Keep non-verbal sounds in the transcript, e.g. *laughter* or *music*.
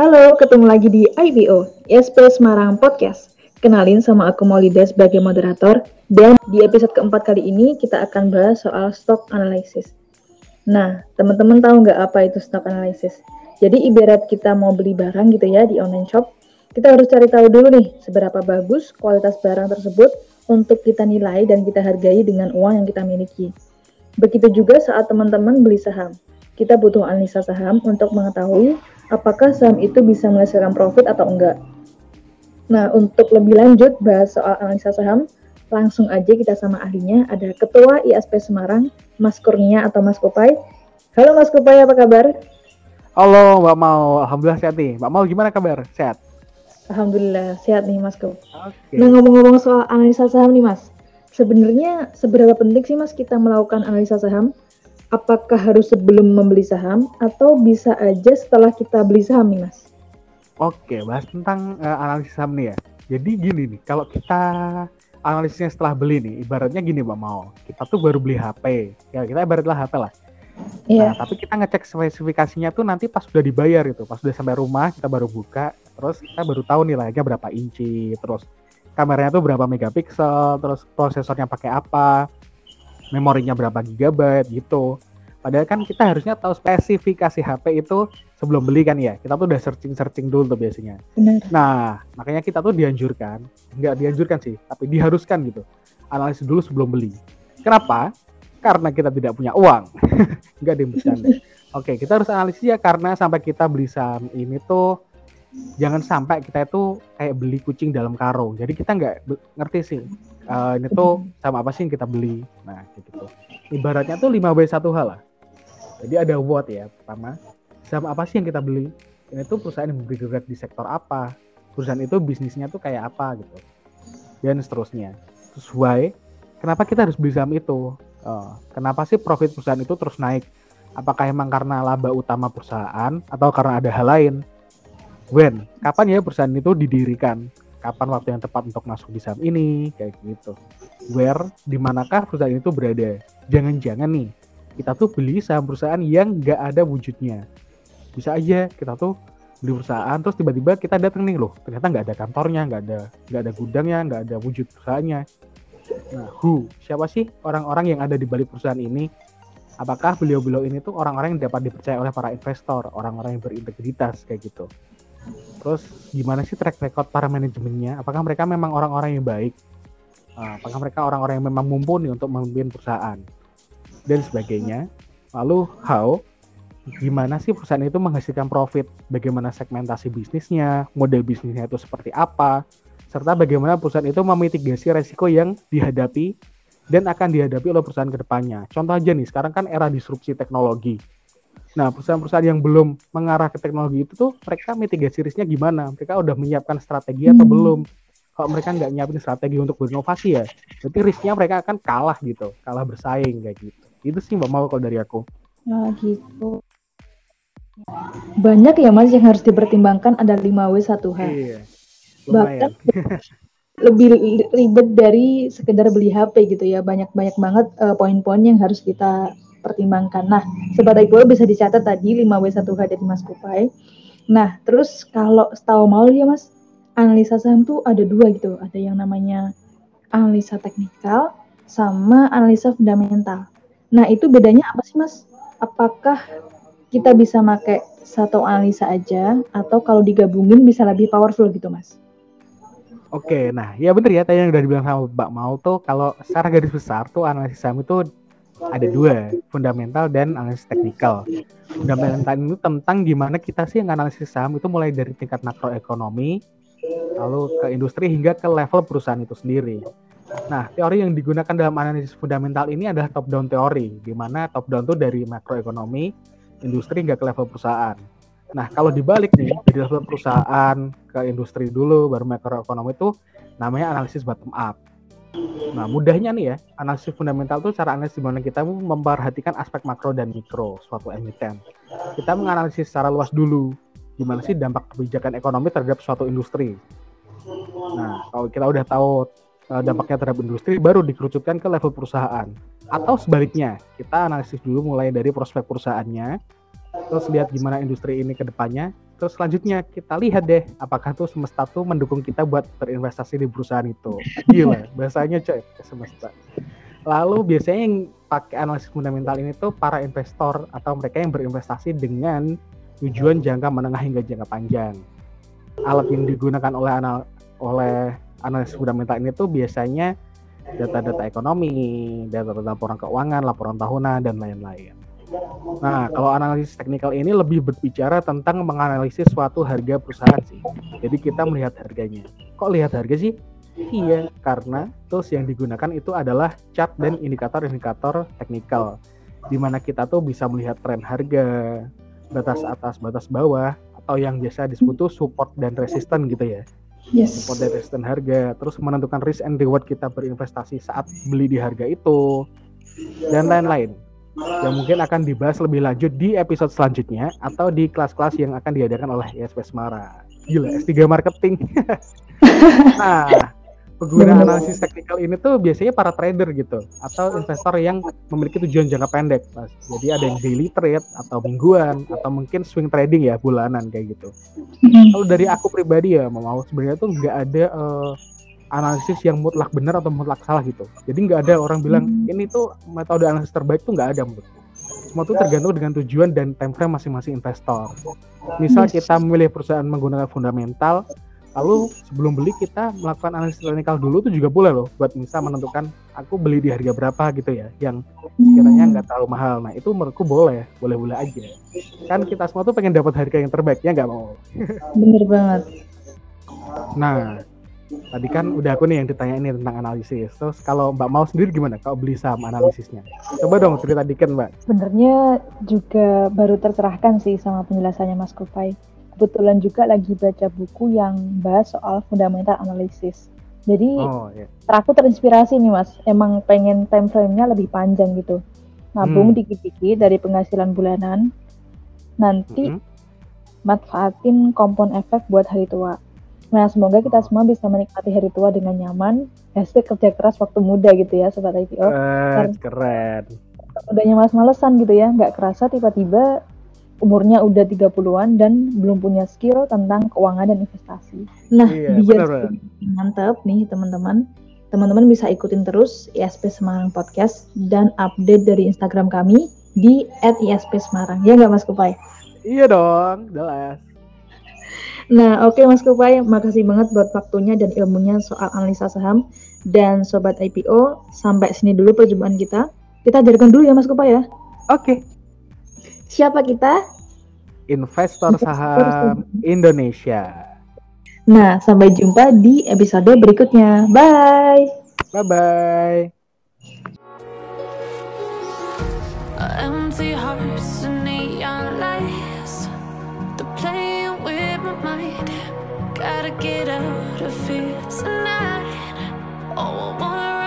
Halo, ketemu lagi di IBO, ISP Semarang Podcast. Kenalin sama aku Maulida sebagai moderator, dan di episode keempat kali ini kita akan bahas soal stock analysis. Nah, teman-teman tahu nggak apa itu stock analysis? Jadi ibarat kita mau beli barang gitu ya di online shop, kita harus cari tahu dulu nih seberapa bagus kualitas barang tersebut untuk kita nilai dan kita hargai dengan uang yang kita miliki. Begitu juga saat teman-teman beli saham. Kita butuh analisa saham untuk mengetahui apakah saham itu bisa menghasilkan profit atau enggak. Nah, untuk lebih lanjut bahas soal analisa saham, langsung aja kita sama ahlinya ada Ketua ISP Semarang, Mas Kurnia atau Mas Kupai. Halo Mas Kupai, apa kabar? Halo Mbak Mau, Alhamdulillah sehat nih. Mbak Mau gimana kabar? Sehat? Alhamdulillah sehat nih Mas Kupai. Okay. Nah ngomong-ngomong soal analisa saham nih Mas, sebenarnya seberapa penting sih Mas kita melakukan analisa saham? Apakah harus sebelum membeli saham atau bisa aja setelah kita beli saham nih Mas? Oke, bahas tentang uh, analisis saham nih ya. Jadi gini nih, kalau kita analisisnya setelah beli nih, ibaratnya gini Mbak Mau, kita tuh baru beli HP, ya kita ibaratlah HP lah. Iya. Nah, tapi kita ngecek spesifikasinya tuh nanti pas sudah dibayar gitu, pas sudah sampai rumah kita baru buka, terus kita baru tahu nilainya berapa inci, terus kameranya tuh berapa megapiksel, terus prosesornya pakai apa, memorinya berapa gigabyte gitu. Padahal kan kita harusnya tahu spesifikasi HP itu sebelum beli kan ya. Kita tuh udah searching-searching dulu tuh biasanya. Benar. Nah, makanya kita tuh dianjurkan, nggak dianjurkan sih, tapi diharuskan gitu. Analisis dulu sebelum beli. Kenapa? Karena kita tidak punya uang. *laughs* nggak bercanda. *laughs* Oke, kita harus analisis ya karena sampai kita beli saham ini tuh jangan sampai kita itu kayak beli kucing dalam karung. Jadi kita nggak ngerti sih uh, ini tuh sama apa sih yang kita beli. Nah, gitu. Ibaratnya tuh 5W1H lah. Jadi ada what ya pertama. Sama apa sih yang kita beli? Ini tuh perusahaan yang bergerak di sektor apa? Perusahaan itu bisnisnya tuh kayak apa gitu. Dan seterusnya. Terus why? Kenapa kita harus beli saham itu? Uh, kenapa sih profit perusahaan itu terus naik? Apakah emang karena laba utama perusahaan atau karena ada hal lain? When kapan ya perusahaan itu didirikan? Kapan waktu yang tepat untuk masuk di saham ini? Kayak gitu. Where di manakah perusahaan itu berada? Jangan-jangan nih kita tuh beli saham perusahaan yang nggak ada wujudnya. Bisa aja kita tuh beli perusahaan terus tiba-tiba kita datang nih loh ternyata nggak ada kantornya nggak ada nggak ada gudangnya nggak ada wujud perusahaannya. Nah who? Siapa sih orang-orang yang ada di balik perusahaan ini? Apakah beliau-beliau ini tuh orang-orang yang dapat dipercaya oleh para investor orang-orang yang berintegritas kayak gitu Terus gimana sih track record para manajemennya? Apakah mereka memang orang-orang yang baik? Ah, apakah mereka orang-orang yang memang mumpuni untuk memimpin perusahaan? Dan sebagainya. Lalu how? Gimana sih perusahaan itu menghasilkan profit? Bagaimana segmentasi bisnisnya? Model bisnisnya itu seperti apa? Serta bagaimana perusahaan itu memitigasi resiko yang dihadapi dan akan dihadapi oleh perusahaan ke depannya. Contoh aja nih, sekarang kan era disrupsi teknologi Nah, perusahaan-perusahaan yang belum mengarah ke teknologi itu tuh mereka mitigasi risknya gimana? Mereka udah menyiapkan strategi atau hmm. belum? Kalau mereka nggak nyiapin strategi untuk berinovasi ya, berarti risknya mereka akan kalah gitu, kalah bersaing kayak gitu. Itu sih mbak mau kalau dari aku. Nah, gitu. Banyak ya mas yang harus dipertimbangkan ada 5W 1H. Iya. Bahkan *laughs* lebih ribet dari sekedar beli HP gitu ya. Banyak-banyak banget uh, poin-poin yang harus kita pertimbangkan. Nah, sebagai itu bisa dicatat tadi 5W1H dari Mas Kupai. Nah, terus kalau setahu mau ya Mas, analisa saham tuh ada dua gitu. Ada yang namanya analisa teknikal sama analisa fundamental. Nah, itu bedanya apa sih Mas? Apakah kita bisa pakai satu analisa aja atau kalau digabungin bisa lebih powerful gitu Mas? Oke, nah ya bener ya tadi yang udah dibilang sama Mbak Mau tuh kalau secara garis besar tuh analisis saham itu ada dua, fundamental dan analisis teknikal. Fundamental itu tentang gimana kita sih menganalisis saham itu mulai dari tingkat makroekonomi, lalu ke industri hingga ke level perusahaan itu sendiri. Nah, teori yang digunakan dalam analisis fundamental ini adalah top down teori, di mana top down itu dari makroekonomi, industri hingga ke level perusahaan. Nah, kalau dibalik nih, dari level perusahaan ke industri dulu, baru makroekonomi itu namanya analisis bottom up. Nah, mudahnya nih ya, analisis fundamental itu cara analisis di mana kita memperhatikan aspek makro dan mikro suatu emiten. Kita menganalisis secara luas dulu, gimana sih dampak kebijakan ekonomi terhadap suatu industri. Nah, kalau kita udah tahu uh, dampaknya terhadap industri, baru dikerucutkan ke level perusahaan. Atau sebaliknya, kita analisis dulu mulai dari prospek perusahaannya, terus lihat gimana industri ini ke depannya, terus selanjutnya kita lihat deh apakah tuh semesta tuh mendukung kita buat berinvestasi di perusahaan itu. Gila *laughs* bahasanya coy semesta. Lalu biasanya yang pakai analisis fundamental ini tuh para investor atau mereka yang berinvestasi dengan tujuan jangka menengah hingga jangka panjang. Alat yang digunakan oleh anal oleh analisis fundamental ini tuh biasanya data-data ekonomi, data-data laporan keuangan, laporan tahunan dan lain-lain. Nah, kalau analisis teknikal ini lebih berbicara tentang menganalisis suatu harga perusahaan sih. Jadi kita melihat harganya. Kok lihat harga sih? Iya, karena tools yang digunakan itu adalah chart dan indikator-indikator teknikal. Di mana kita tuh bisa melihat tren harga, batas atas, batas bawah, atau yang biasa disebut tuh support dan resisten gitu ya. Yes. Support dan resisten harga, terus menentukan risk and reward kita berinvestasi saat beli di harga itu, dan lain-lain yang mungkin akan dibahas lebih lanjut di episode selanjutnya atau di kelas-kelas yang akan diadakan oleh ISP Semara. Gila, S3 marketing. *laughs* nah, pengguna analisis teknikal ini tuh biasanya para trader gitu atau investor yang memiliki tujuan jangka pendek, Mas. Jadi ada yang daily trade atau mingguan atau mungkin swing trading ya bulanan kayak gitu. Kalau dari aku pribadi ya, mau sebenarnya tuh nggak ada uh, analisis yang mutlak benar atau mutlak salah gitu. Jadi nggak ada orang bilang hmm. ini tuh metode analisis terbaik tuh nggak ada menurutku. Semua itu tergantung dengan tujuan dan time frame masing-masing investor. Misal kita memilih perusahaan menggunakan fundamental, lalu sebelum beli kita melakukan analisis teknikal dulu tuh juga boleh loh buat misal menentukan aku beli di harga berapa gitu ya yang sekiranya nggak terlalu mahal nah itu menurutku boleh boleh boleh aja kan kita semua tuh pengen dapat harga yang terbaik ya nggak mau bener banget nah Tadi kan udah aku nih yang ditanya ini tentang analisis. Terus kalau Mbak mau sendiri gimana kalau beli saham analisisnya? Coba dong cerita dikit Mbak. Sebenarnya juga baru tercerahkan sih sama penjelasannya Mas Kupai. Kebetulan juga lagi baca buku yang bahas soal fundamental analisis. Jadi oh, iya. aku terinspirasi nih Mas. Emang pengen time frame-nya lebih panjang gitu. Nabung hmm. dikit-dikit dari penghasilan bulanan. Nanti hmm. manfaatin kompon efek buat hari tua Nah, semoga kita semua bisa menikmati hari tua dengan nyaman. Hashtag kerja keras waktu muda gitu ya, Sobat IPO. Keren, keren. Udahnya mas malesan gitu ya, nggak kerasa tiba-tiba umurnya udah 30-an dan belum punya skill tentang keuangan dan investasi. Nah, iya, biar bener, mantep nih teman-teman. Teman-teman bisa ikutin terus ISP Semarang Podcast dan update dari Instagram kami di @isp_semarang. Ya nggak Mas Kupai? Iya dong, jelas. Nah, oke okay, Mas Kupai, makasih banget buat waktunya dan ilmunya soal analisa saham. Dan Sobat IPO, sampai sini dulu perjumpaan kita. Kita ajarkan dulu ya Mas Kupai ya. Oke. Okay. Siapa kita? Investor, Saham Indonesia. Nah, sampai jumpa di episode berikutnya. Bye. Bye-bye. empty hearts and neon lights. The play inside my mind. Gotta get out of here tonight. Oh, I wanna.